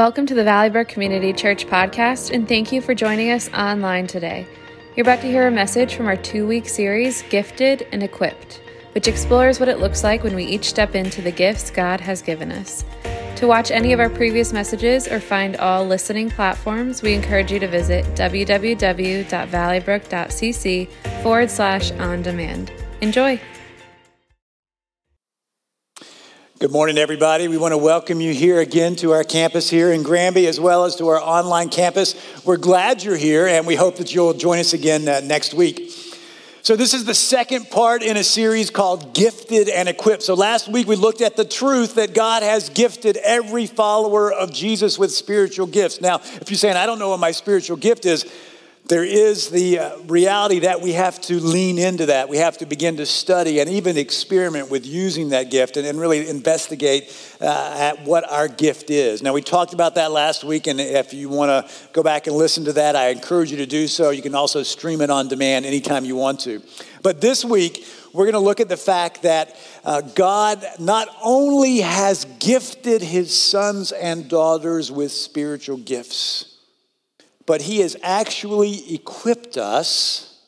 Welcome to the Valleybrook Community Church podcast, and thank you for joining us online today. You're about to hear a message from our two week series, Gifted and Equipped, which explores what it looks like when we each step into the gifts God has given us. To watch any of our previous messages or find all listening platforms, we encourage you to visit www.valleybrook.cc forward slash on demand. Enjoy! Good morning, everybody. We want to welcome you here again to our campus here in Granby, as well as to our online campus. We're glad you're here, and we hope that you'll join us again uh, next week. So, this is the second part in a series called Gifted and Equipped. So, last week we looked at the truth that God has gifted every follower of Jesus with spiritual gifts. Now, if you're saying, I don't know what my spiritual gift is, there is the uh, reality that we have to lean into that. We have to begin to study and even experiment with using that gift and, and really investigate uh, at what our gift is. Now, we talked about that last week, and if you want to go back and listen to that, I encourage you to do so. You can also stream it on demand anytime you want to. But this week, we're going to look at the fact that uh, God not only has gifted his sons and daughters with spiritual gifts, but He has actually equipped us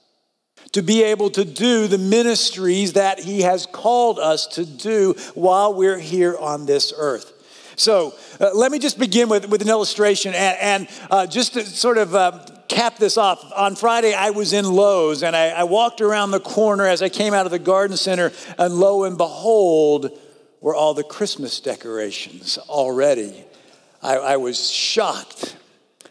to be able to do the ministries that He has called us to do while we're here on this earth. So uh, let me just begin with, with an illustration and, and uh, just to sort of uh, cap this off. On Friday, I was in Lowe's and I, I walked around the corner as I came out of the garden center, and lo and behold, were all the Christmas decorations already. I, I was shocked.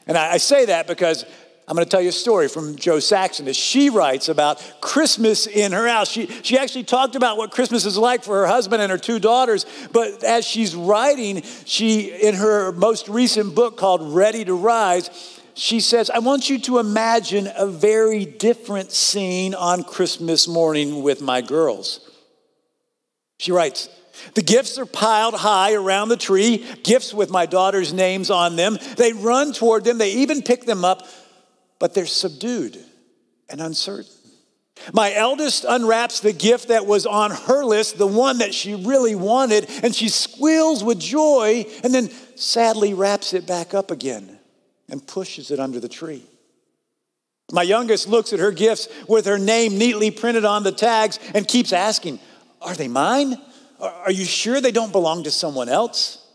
And I, I say that because I'm going to tell you a story from Jo Saxton as she writes about Christmas in her house. She, she actually talked about what Christmas is like for her husband and her two daughters, but as she's writing, she, in her most recent book called Ready to Rise, she says, I want you to imagine a very different scene on Christmas morning with my girls. She writes, the gifts are piled high around the tree, gifts with my daughter's names on them. They run toward them, they even pick them up, but they're subdued and uncertain. My eldest unwraps the gift that was on her list, the one that she really wanted, and she squeals with joy and then sadly wraps it back up again and pushes it under the tree. My youngest looks at her gifts with her name neatly printed on the tags and keeps asking, Are they mine? Are you sure they don't belong to someone else?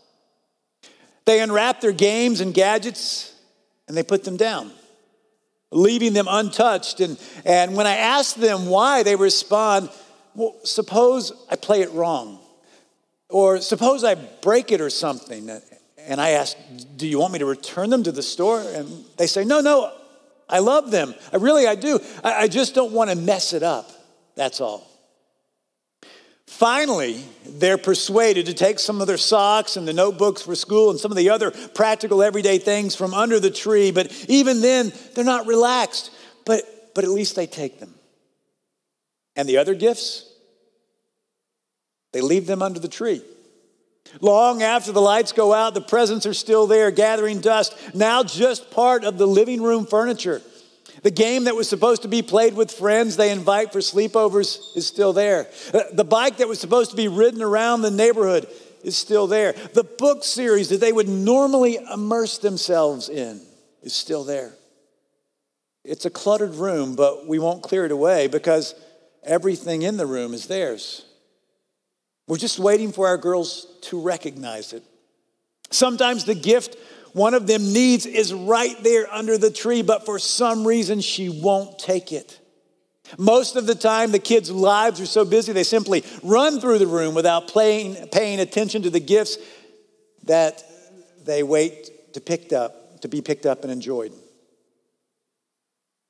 They unwrap their games and gadgets and they put them down, leaving them untouched. And, and when I ask them why, they respond, Well, suppose I play it wrong, or suppose I break it or something. And I ask, Do you want me to return them to the store? And they say, No, no, I love them. I really, I do. I, I just don't want to mess it up. That's all. Finally, they're persuaded to take some of their socks and the notebooks for school and some of the other practical everyday things from under the tree, but even then, they're not relaxed. But, but at least they take them. And the other gifts, they leave them under the tree. Long after the lights go out, the presents are still there, gathering dust, now just part of the living room furniture. The game that was supposed to be played with friends they invite for sleepovers is still there. Uh, the bike that was supposed to be ridden around the neighborhood is still there. The book series that they would normally immerse themselves in is still there. It's a cluttered room, but we won't clear it away because everything in the room is theirs. We're just waiting for our girls to recognize it. Sometimes the gift one of them needs is right there under the tree, but for some reason she won't take it. Most of the time, the kids' lives are so busy, they simply run through the room without playing, paying attention to the gifts that they wait to, picked up, to be picked up and enjoyed.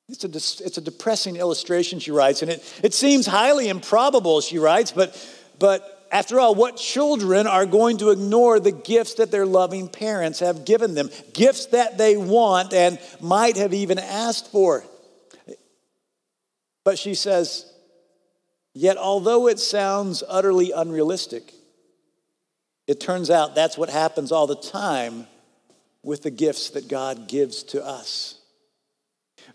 It's a, it's a depressing illustration, she writes, and it, it seems highly improbable, she writes, but, but after all, what children are going to ignore the gifts that their loving parents have given them? Gifts that they want and might have even asked for. But she says, yet although it sounds utterly unrealistic, it turns out that's what happens all the time with the gifts that God gives to us.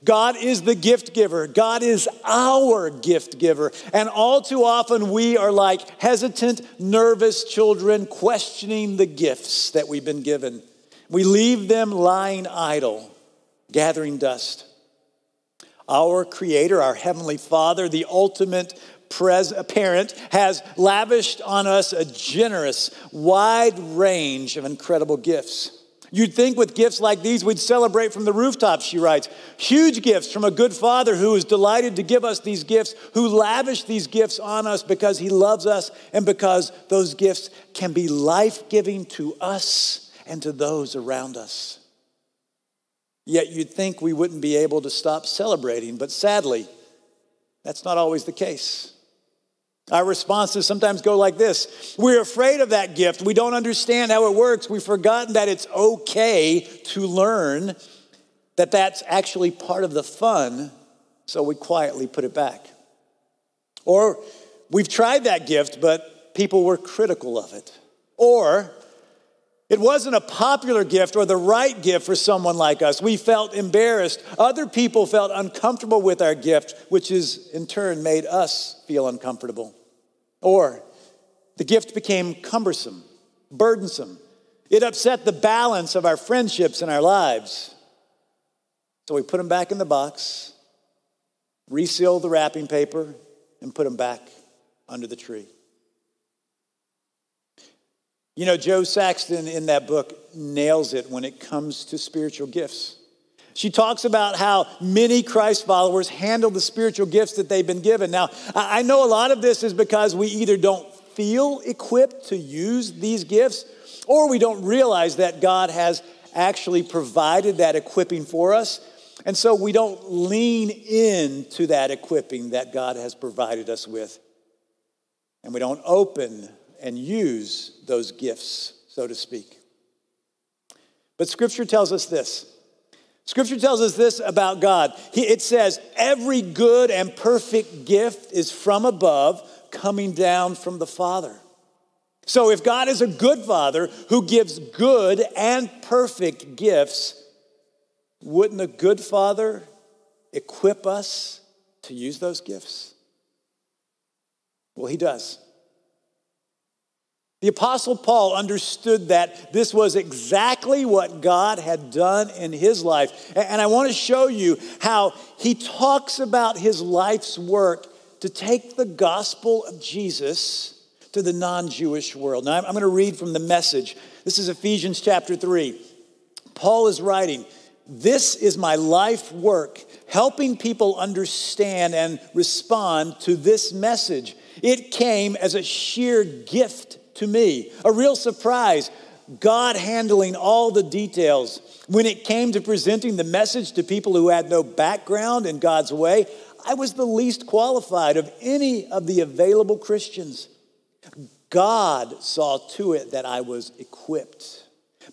God is the gift giver. God is our gift giver. And all too often, we are like hesitant, nervous children questioning the gifts that we've been given. We leave them lying idle, gathering dust. Our Creator, our Heavenly Father, the ultimate pres- parent, has lavished on us a generous, wide range of incredible gifts. You'd think with gifts like these, we'd celebrate from the rooftops, she writes. Huge gifts from a good father who is delighted to give us these gifts, who lavished these gifts on us because he loves us and because those gifts can be life giving to us and to those around us. Yet you'd think we wouldn't be able to stop celebrating, but sadly, that's not always the case. Our responses sometimes go like this We're afraid of that gift. We don't understand how it works. We've forgotten that it's okay to learn that that's actually part of the fun, so we quietly put it back. Or we've tried that gift, but people were critical of it. Or it wasn't a popular gift or the right gift for someone like us. We felt embarrassed. Other people felt uncomfortable with our gift, which is in turn made us feel uncomfortable. Or the gift became cumbersome, burdensome. It upset the balance of our friendships and our lives. So we put them back in the box, resealed the wrapping paper, and put them back under the tree. You know, Jo Saxton in that book nails it when it comes to spiritual gifts. She talks about how many Christ followers handle the spiritual gifts that they've been given. Now, I know a lot of this is because we either don't feel equipped to use these gifts or we don't realize that God has actually provided that equipping for us. And so we don't lean into that equipping that God has provided us with. And we don't open and use those gifts, so to speak. But Scripture tells us this. Scripture tells us this about God. It says, Every good and perfect gift is from above, coming down from the Father. So, if God is a good Father who gives good and perfect gifts, wouldn't a good Father equip us to use those gifts? Well, He does. The Apostle Paul understood that this was exactly what God had done in his life. And I want to show you how he talks about his life's work to take the gospel of Jesus to the non Jewish world. Now, I'm going to read from the message. This is Ephesians chapter 3. Paul is writing, This is my life work, helping people understand and respond to this message. It came as a sheer gift to me. A real surprise. God handling all the details. When it came to presenting the message to people who had no background in God's way, I was the least qualified of any of the available Christians. God saw to it that I was equipped.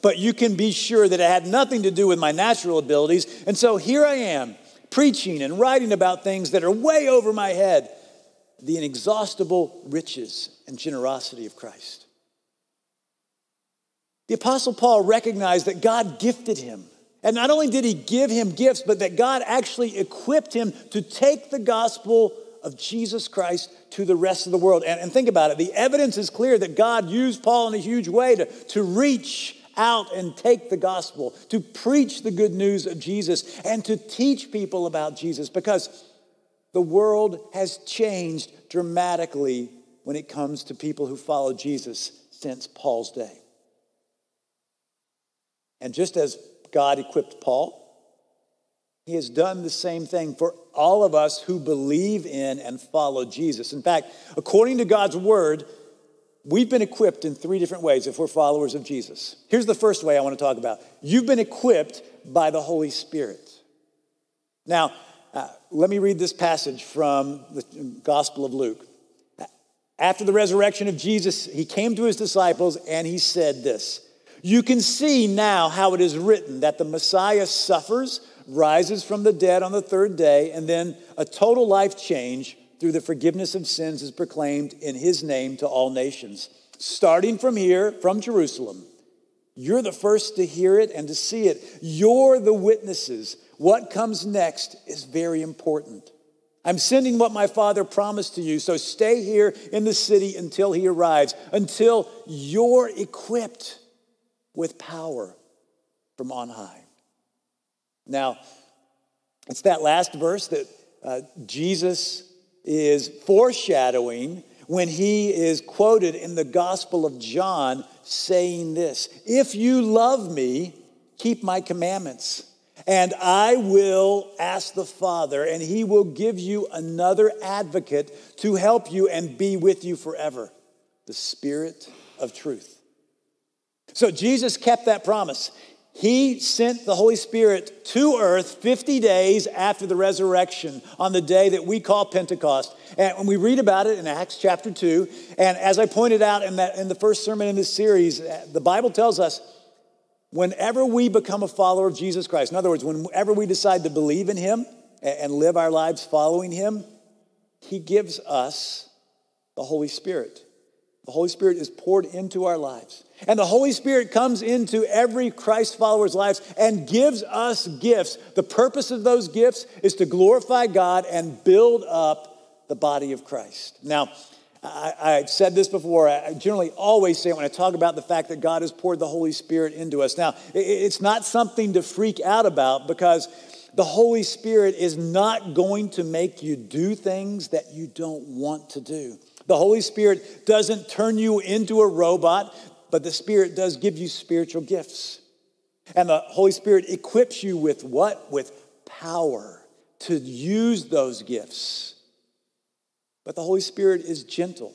But you can be sure that it had nothing to do with my natural abilities. And so here I am, preaching and writing about things that are way over my head the inexhaustible riches and generosity of Christ. The Apostle Paul recognized that God gifted him. And not only did he give him gifts, but that God actually equipped him to take the gospel of Jesus Christ to the rest of the world. And, and, think about it the evidence is clear that God used Paul in a huge way to, to reach out and take the gospel, to preach the good news of Jesus, and to teach people about Jesus because the world has changed dramatically when it comes to people who follow Jesus since Paul's day. And just as God equipped Paul, he has done the same thing for all of us who believe in and follow Jesus. In fact, according to God's word, we've been equipped in three different ways if we're followers of Jesus. Here's the first way I want to talk about you've been equipped by the Holy Spirit. Now, uh, let me read this passage from the Gospel of Luke. After the resurrection of Jesus, he came to his disciples and he said this You can see now how it is written that the Messiah suffers, rises from the dead on the third day, and then a total life change through the forgiveness of sins is proclaimed in his name to all nations. Starting from here, from Jerusalem, you're the first to hear it and to see it. You're the witnesses. What comes next is very important. I'm sending what my father promised to you, so stay here in the city until he arrives, until you're equipped with power from on high. Now, it's that last verse that uh, Jesus is foreshadowing when he is quoted in the Gospel of John saying this If you love me, keep my commandments. And I will ask the Father, and he will give you another advocate to help you and be with you forever the Spirit of truth. So Jesus kept that promise. He sent the Holy Spirit to earth 50 days after the resurrection on the day that we call Pentecost. And we read about it in Acts chapter 2, and as I pointed out in, that, in the first sermon in this series, the Bible tells us whenever we become a follower of Jesus Christ, in other words, whenever we decide to believe in Him and live our lives following Him, He gives us the Holy Spirit. The Holy Spirit is poured into our lives. And the Holy Spirit comes into every Christ follower's lives and gives us gifts. The purpose of those gifts is to glorify God and build up the body of Christ. Now, I, have said this before. I generally always say it when I talk about the fact that God has poured the Holy Spirit into us. Now, it's not something to freak out about because the Holy Spirit is not going to make you do things that you don't want to do. The Holy Spirit doesn't turn you into a robot but the Spirit does give you spiritual gifts. And the Holy Spirit equips you with what? With power to use those gifts. But the Holy Spirit is gentle.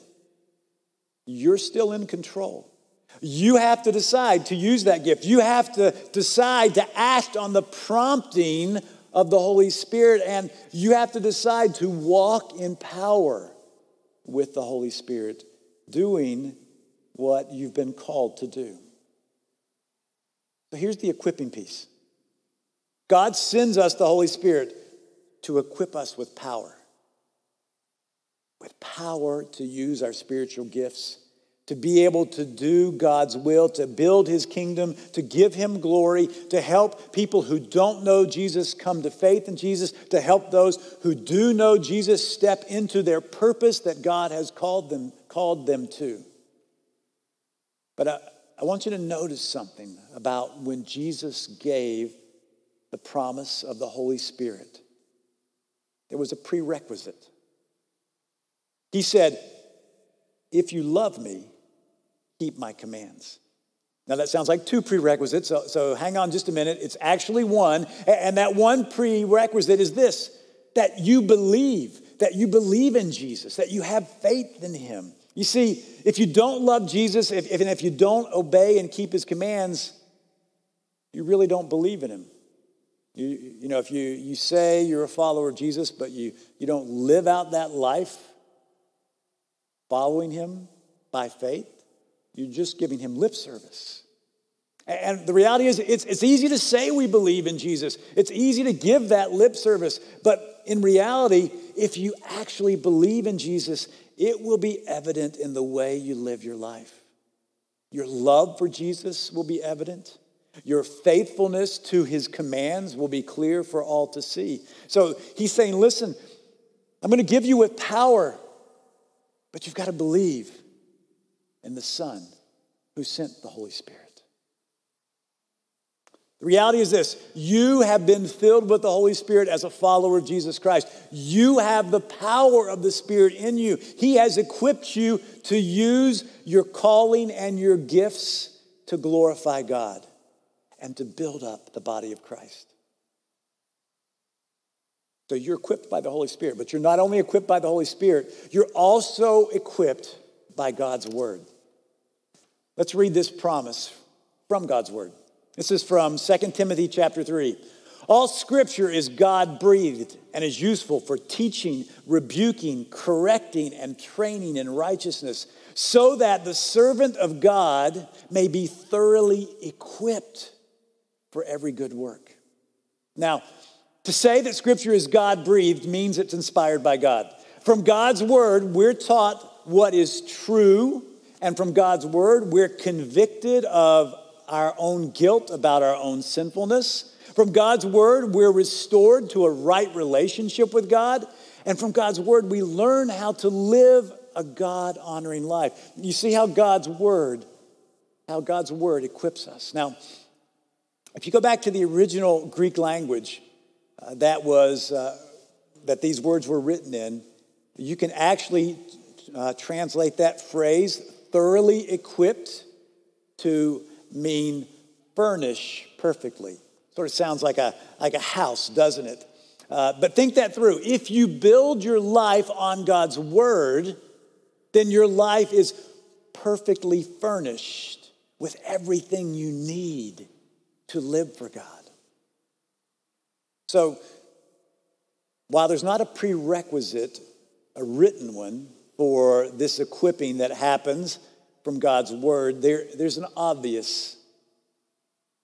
You're still in control. You have to decide to use that gift. You have to decide to act on the prompting of the Holy Spirit, and you have to decide to walk in power with the Holy Spirit, doing what you've been called to do. So here's the equipping piece God sends us the Holy Spirit to equip us with power, with power to use our spiritual gifts. To be able to do God's will, to build his kingdom, to give him glory, to help people who don't know Jesus come to faith in Jesus, to help those who do know Jesus step into their purpose that God has called them, called them to. But I, I want you to notice something about when Jesus gave the promise of the Holy Spirit. There was a prerequisite. He said, If you love me, keep my commands. Now, that sounds like two prerequisites, so, so hang on just a minute. It's actually one. And that one prerequisite is this that you believe, that you believe in Jesus, that you have faith in him. You see, if you don't love Jesus, if, if, and if you don't obey and keep his commands, you really don't believe in him. You, you know, if you, you say you're a follower of Jesus, but you, you don't live out that life following him by faith, you're just giving him lip service. And the reality is, it's, it's easy to say we believe in Jesus. It's easy to give that lip service. But in reality, if you actually believe in Jesus, it will be evident in the way you live your life. Your love for Jesus will be evident. Your faithfulness to his commands will be clear for all to see. So he's saying, listen, I'm going to give you with power, but you've got to believe in the Son who sent the Holy Spirit. The reality is this you have been filled with the Holy Spirit as a follower of Jesus Christ. You have the power of the Spirit in you. He has equipped you to use your calling and your gifts to glorify God and to build up the body of Christ. So you're equipped by the Holy Spirit, but you're not only equipped by the Holy Spirit, you're also equipped by God's Word. Let's read this promise from God's Word. This is from 2 Timothy chapter 3. All scripture is God breathed and is useful for teaching, rebuking, correcting, and training in righteousness, so that the servant of God may be thoroughly equipped for every good work. Now, to say that scripture is God breathed means it's inspired by God. From God's word, we're taught what is true, and from God's word, we're convicted of our own guilt about our own sinfulness. From God's word, we're restored to a right relationship with God. And from God's word, we learn how to live a God honoring life. You see how God's word, how God's word equips us. Now, If you go back to the original Greek language uh, that was uh, that these words were written in, you can actually uh, translate that phrase thoroughly equipped to mean furnish perfectly. Sort of sounds like a, like a house, doesn't it? Uh, but think that through. If you build your life on God's word, then your life is perfectly furnished with everything you need to live for God. So, while there's not a prerequisite, a written one, for this equipping that happens from God's word, there, there's an obvious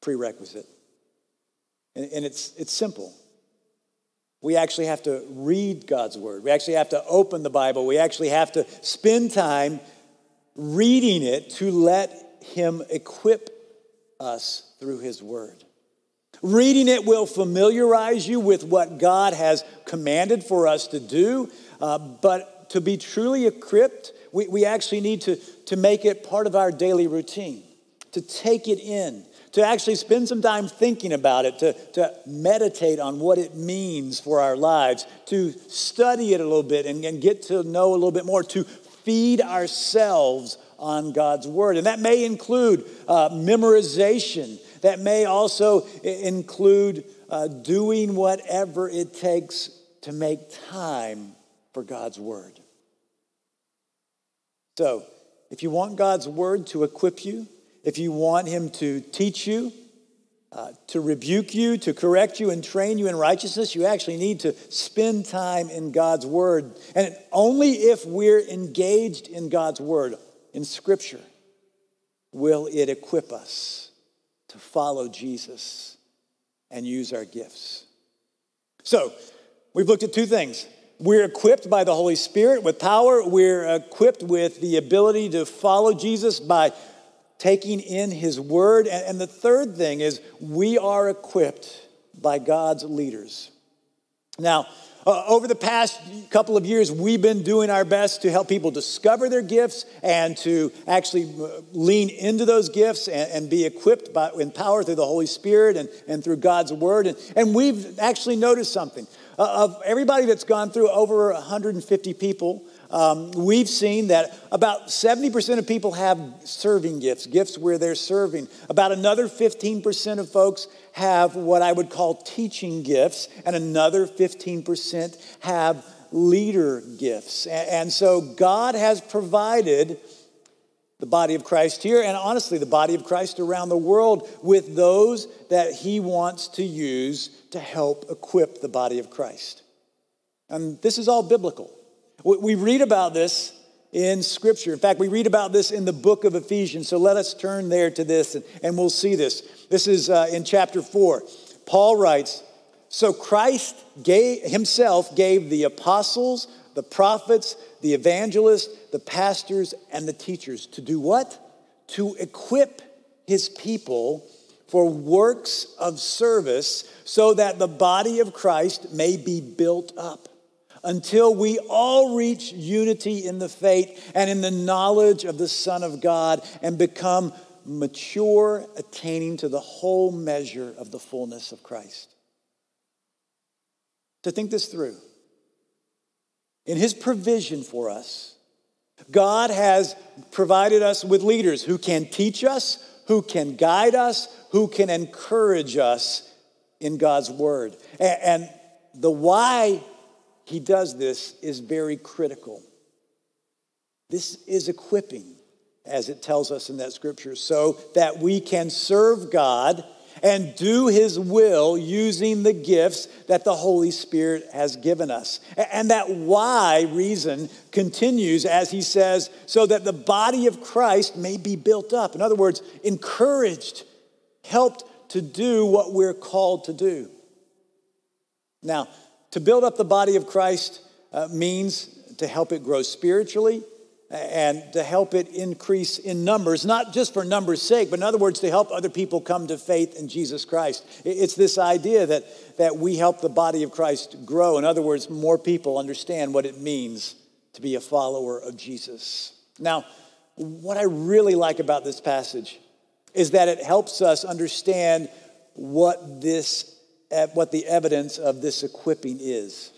prerequisite. And, and it's, it's simple. We actually have to read God's word. We actually have to open the Bible. We actually have to spend time reading it to let Him equip us through His word. Reading it will familiarize you with what God has commanded for us to do, uh, but to be truly equipped, we, we actually need to, to make it part of our daily routine, to take it in, to actually spend some time thinking about it, to, to meditate on what it means for our lives, to study it a little bit and, and get to know a little bit more, to feed ourselves on God's Word. And that may include uh, memorization, that may also include uh, doing whatever it takes to make time for God's Word. So, if you want God's Word to equip you, if you want Him to teach you, uh, to rebuke you, to correct you, and train you in righteousness, you actually need to spend time in God's Word. And only if we're engaged in God's Word, in Scripture, will it equip us to follow Jesus and use our gifts. So, we've looked at two things. We're equipped by the Holy Spirit with power. We're equipped with the ability to follow Jesus by taking in his word. And, the third thing is we are equipped by God's leaders. Now, uh, over the past couple of years, we've been doing our best to help people discover their gifts and to actually uh, lean into those gifts and, and be equipped by, in power through the Holy Spirit and, and through God's Word. And, and we've actually noticed something. Uh, of everybody that's gone through over 150 people, um, we've seen that about 70% of people have serving gifts, gifts where they're serving. About another 15% of folks have what I would call teaching gifts, and another 15% have leader gifts. And, and so God has provided the body of Christ here, and honestly, the body of Christ around the world with those that He wants to use to help equip the body of Christ. And this is all biblical. We read about this in Scripture. In fact, we read about this in the book of Ephesians. So let us turn there to this and, and we'll see this. This is uh, in chapter 4. Paul writes So Christ gave, himself gave the apostles, the prophets, the evangelists, the pastors, and the teachers to do what? To equip his people for works of service so that the body of Christ may be built up until we all reach unity in the faith and in the knowledge of the Son of God and become mature, attaining to the whole measure of the fullness of Christ. To think this through, in His provision for us, God has provided us with leaders who can teach us, who can guide us, who can encourage us in God's Word. And the why he does this is very critical. This is equipping, as it tells us in that scripture, so that we can serve God and do his will using the gifts that the Holy Spirit has given us. And that why reason continues as he says, so that the body of Christ may be built up. In other words, encouraged, helped to do what we're called to do. Now, to build up the body of Christ uh, means to help it grow spiritually and to help it increase in numbers, not just for numbers' sake, but in other words, to help other people come to faith in Jesus Christ. It's this idea that, that we help the body of Christ grow. In other words, more people understand what it means to be a follower of Jesus. Now, what I really like about this passage is that it helps us understand what this what the evidence of this equipping is.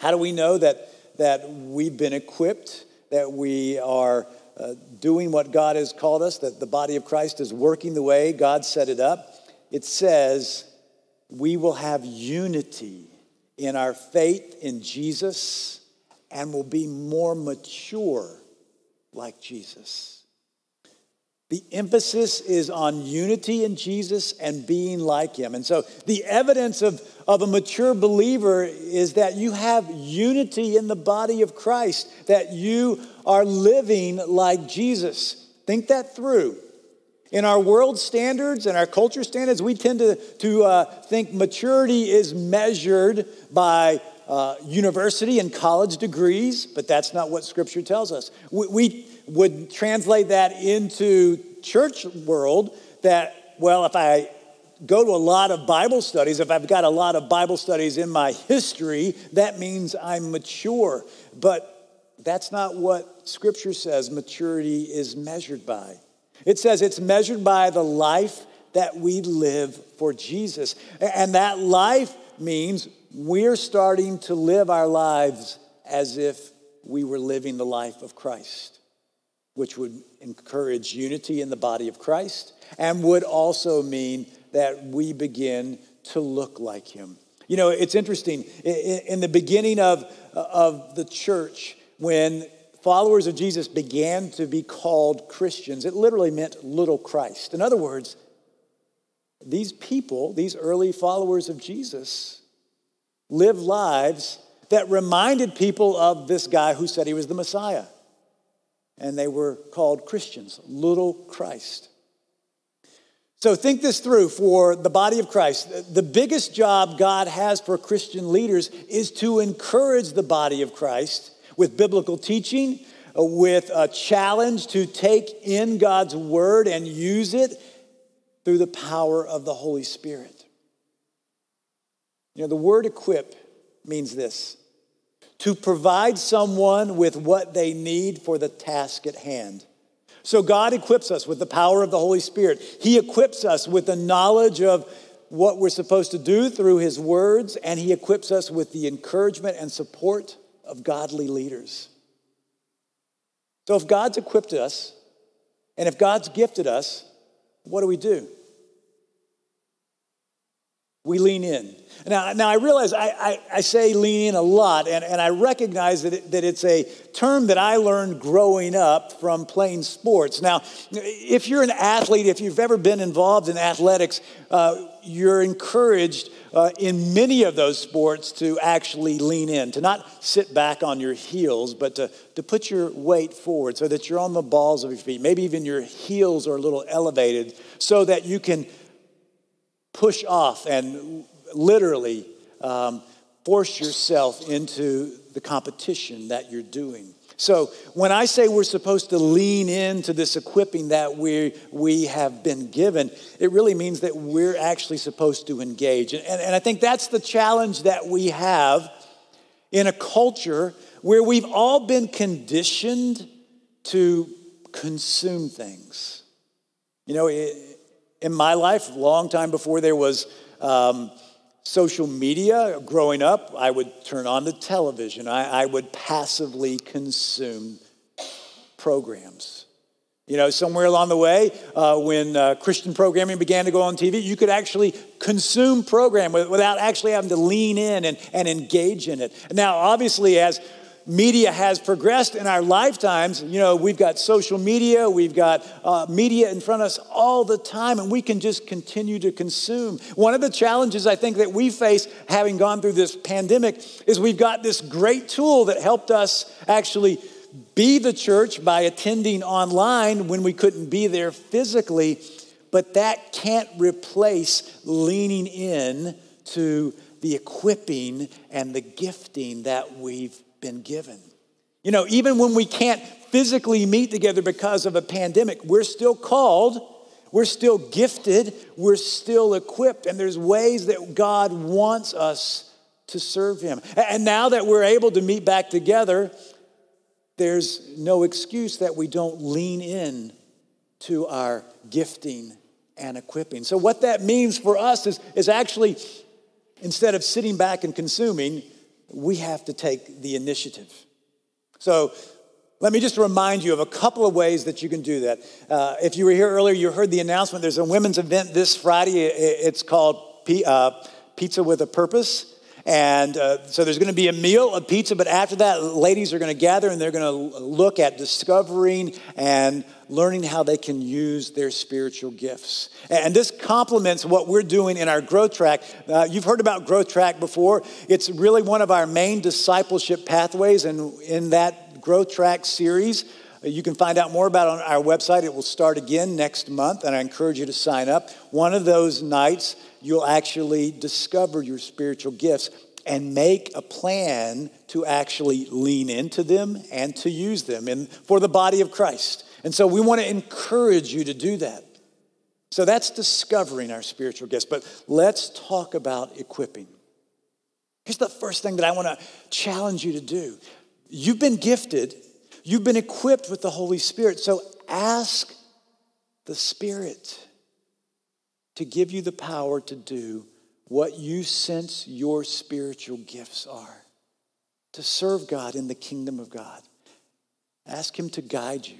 How do we know that, that we've been equipped, that we are uh, doing what God has called us, that the body of Christ is working the way God set it up? It says we will have unity in our faith in Jesus and will be more mature like Jesus. The emphasis is on unity in Jesus and being like him. And so the evidence of, of a mature believer is that you have unity in the body of Christ, that you are living like Jesus. Think that through. In our world standards and our culture standards, we tend to, to uh, think maturity is measured by uh, university and college degrees, but that's not what Scripture tells us. We, we would translate that into church world that, well, if I go to a lot of Bible studies, if I've got a lot of Bible studies in my history, that means I'm mature. But that's not what Scripture says maturity is measured by. It says it's measured by the life that we live for Jesus. And that life means we're starting to live our lives as if we were living the life of Christ, which would encourage unity in the body of Christ and would also mean that we begin to look like him. You know, it's interesting. In the beginning of, of the church, when followers of Jesus began to be called Christians, it literally meant little Christ. In other words, these people, these early followers of Jesus, lived lives that reminded people of this guy who said he was the Messiah. And they were called Christians, little Christ. So think this through for the body of Christ. The biggest job God has for Christian leaders is to encourage the body of Christ with biblical teaching, uh, with a challenge to take in God's word and use it through the power of the Holy Spirit. You know, the word equip means this to provide someone with what they need for the task at hand. So God equips us with the power of the Holy Spirit. He equips us with the knowledge of what we're supposed to do through His words, and He equips us with the encouragement and support of godly leaders. So if God's equipped us, and if God's gifted us, what do we do? We lean in. Now, now I realize I, I, I, say lean in a lot, and, and I recognize that, it, that it's a term that I learned growing up from playing sports. Now, if you're an athlete, if you've ever been involved in athletics, uh, you're encouraged uh, in many of those sports to actually lean in, to not sit back on your heels, but to, to put your weight forward so that you're on the balls of your feet. Maybe even your heels are a little elevated so that you can push off and literally um, force yourself into the competition that you're doing. So when I say we're supposed to lean into this equipping that we, we have been given, it really means that we're actually supposed to engage. And, and, and I think that's the challenge that we have in a culture where we've all been conditioned to consume things. You know, in my life, long time before there was um, social media growing up, I would turn on the television. I, I would passively consume programs. You know, somewhere along the way, uh, when uh, Christian programming began to go on TV, you could actually consume program without actually having to lean in and, and engage in it. Now, obviously, as media has progressed in our lifetimes. You know, we've got social media, we've got uh, media in front of us all the time, and we can just continue to consume. One of the challenges I think that we face having gone through this pandemic is we've got this great tool that helped us actually be the church by attending online when we couldn't be there physically, but that can't replace leaning in to the equipping and the gifting that we've been given. You know, even when we can't physically meet together because of a pandemic, we're still called, we're still gifted, we're still equipped, and there's ways that God wants us to serve Him. And now that we're able to meet back together, there's no excuse that we don't lean in to our gifting and equipping. So, what that means for us is, is actually, instead of sitting back and consuming, we have to take the initiative. So, let me just remind you of a couple of ways that you can do that. Uh, if you were here earlier, you heard the announcement. There's a women's event this Friday. It's called P- uh, Pizza with a Purpose. And uh, so there's going to be a meal of pizza, but after that, ladies are going to gather and they're going to look at discovering and learning how they can use their spiritual gifts. And this complements what we're doing in our growth track. Uh, you've heard about growth track before. It's really one of our main discipleship pathways. And in that growth track series, uh, you can find out more about on our website. It will start again next month, and I encourage you to sign up. One of those nights, you'll actually discover your spiritual gifts and make a plan to actually lean into them and to use them in, for the body of Christ. And so we want to encourage you to do that. So that's discovering our spiritual gifts. But let's talk about equipping. Here's the first thing that I want to challenge you to do. You've been gifted, you've been equipped with the Holy Spirit. So ask the Spirit to give you the power to do what you sense your spiritual gifts are to serve God in the kingdom of God. Ask Him to guide you,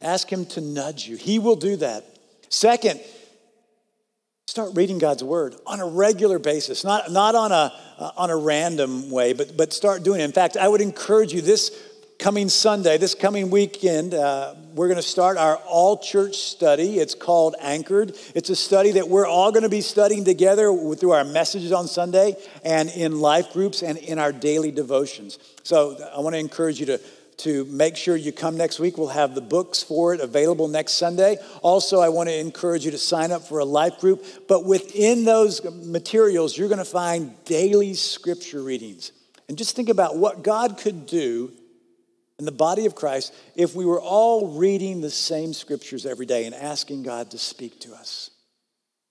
ask Him to nudge you. He will do that. Second, start reading God's word on a regular basis, not, not on, a, uh, on a random way, but, but start doing it. In fact, I would encourage you this coming Sunday, this coming weekend, uh, we're going to start our all church study. It's called Anchored. It's a study that we're all going to be studying together through our messages on Sunday and in life groups and in our daily devotions. So I want to encourage you to, to make sure you come next week. We'll have the books for it available next Sunday. Also, I want to encourage you to sign up for a life group. But within those materials, you're going to find daily scripture readings. And just think about what God could do in the body of Christ if we were all reading the same scriptures every day and asking God to speak to us.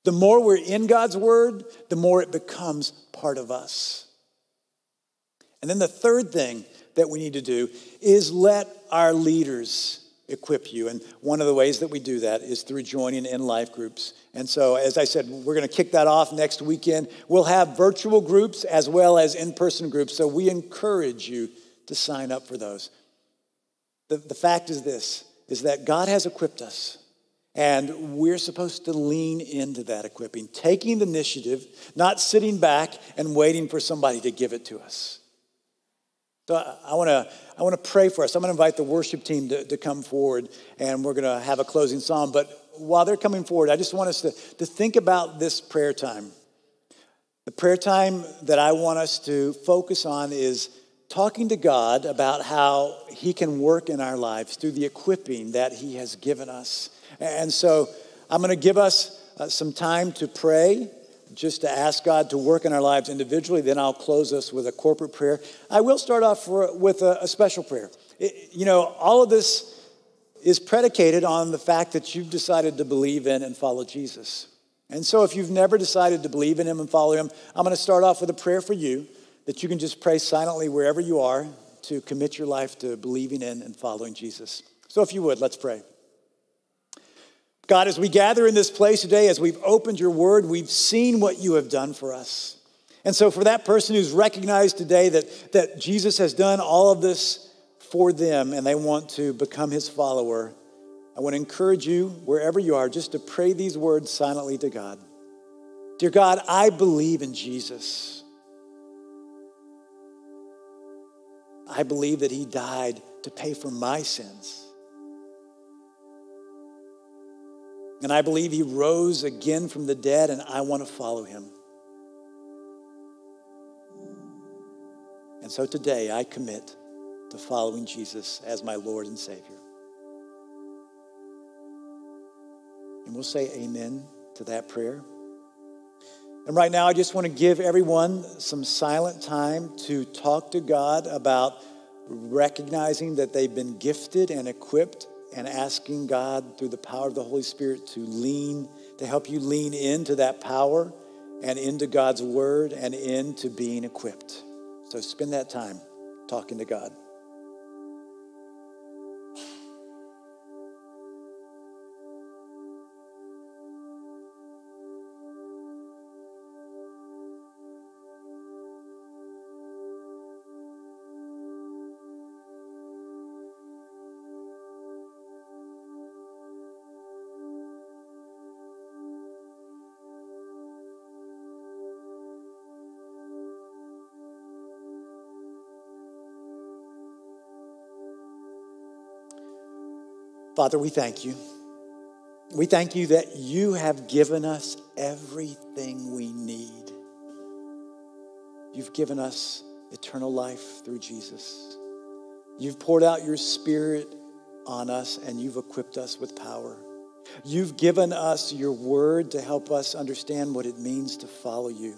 The more we're in God's word, the more it becomes part of us. And then the third thing that we need to do is let our leaders equip you. And one of the ways that we do that is through joining in life groups. And so, as I said, we're going to kick that off next weekend. We'll have virtual groups as well as in person groups. So, we encourage you to sign up for those. The, the fact is this is that God has equipped us. And we're supposed to lean into that equipping, taking the initiative, not sitting back and waiting for somebody to give it to us. So I want to I want to pray for us. I'm going to invite the worship team to, to come forward, and we're going to have a closing psalm. But while they're coming forward, I just want us to, to think about this prayer time. The prayer time that I want us to focus on is talking to God about how He can work in our lives through the equipping that He has given us. And so I'm going to give us uh, some time to pray, just to ask God to work in our lives individually. Then I'll close us with a corporate prayer. I will start off for, with a, a special prayer. It, you know, all of this is predicated on the fact that you've decided to believe in and follow Jesus. And so if you've never decided to believe in Him and follow Him, I'm going to start off with a prayer for you that you can just pray silently wherever you are to commit your life to believing in and following Jesus. So, if you would, let's pray. God, as we gather in this place today, as we've opened your word, we've seen what you have done for us. And so, for that person who's recognized today that, that Jesus has done all of this for them and they want to become his follower, I want to encourage you, wherever you are, just to pray these words silently to God. Dear God, I believe in Jesus. I believe that he died to pay for my sins. And I believe he rose again from the dead, and I want to follow him. And so today I commit to following Jesus as my Lord and Savior. And we'll say amen to that prayer. And right now, I just want to give everyone some silent time to talk to God about recognizing that they've been gifted and equipped and asking God through the power of the Holy Spirit to lean, to help you lean into that power and into God's word and into being equipped. So spend that time talking to God. Father, we thank you. We thank you that you have given us everything we need. You've given us eternal life through Jesus. You've poured out your spirit on us and you've equipped us with power. You've given us your word to help us understand what it means to follow you.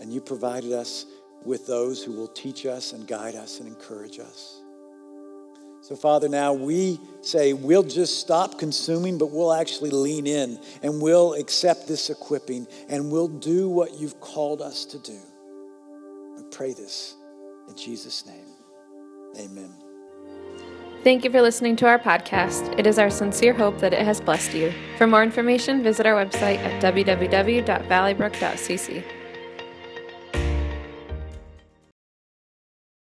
And you provided us with those who will teach us and guide us and encourage us. So, Father, now we say we'll just stop consuming, but we'll actually lean in and we'll accept this equipping and we'll do what you've called us to do. I pray this in Jesus' name. Amen. Thank you for listening to our podcast. It is our sincere hope that it has blessed you. For more information, visit our website at www.valleybrook.cc.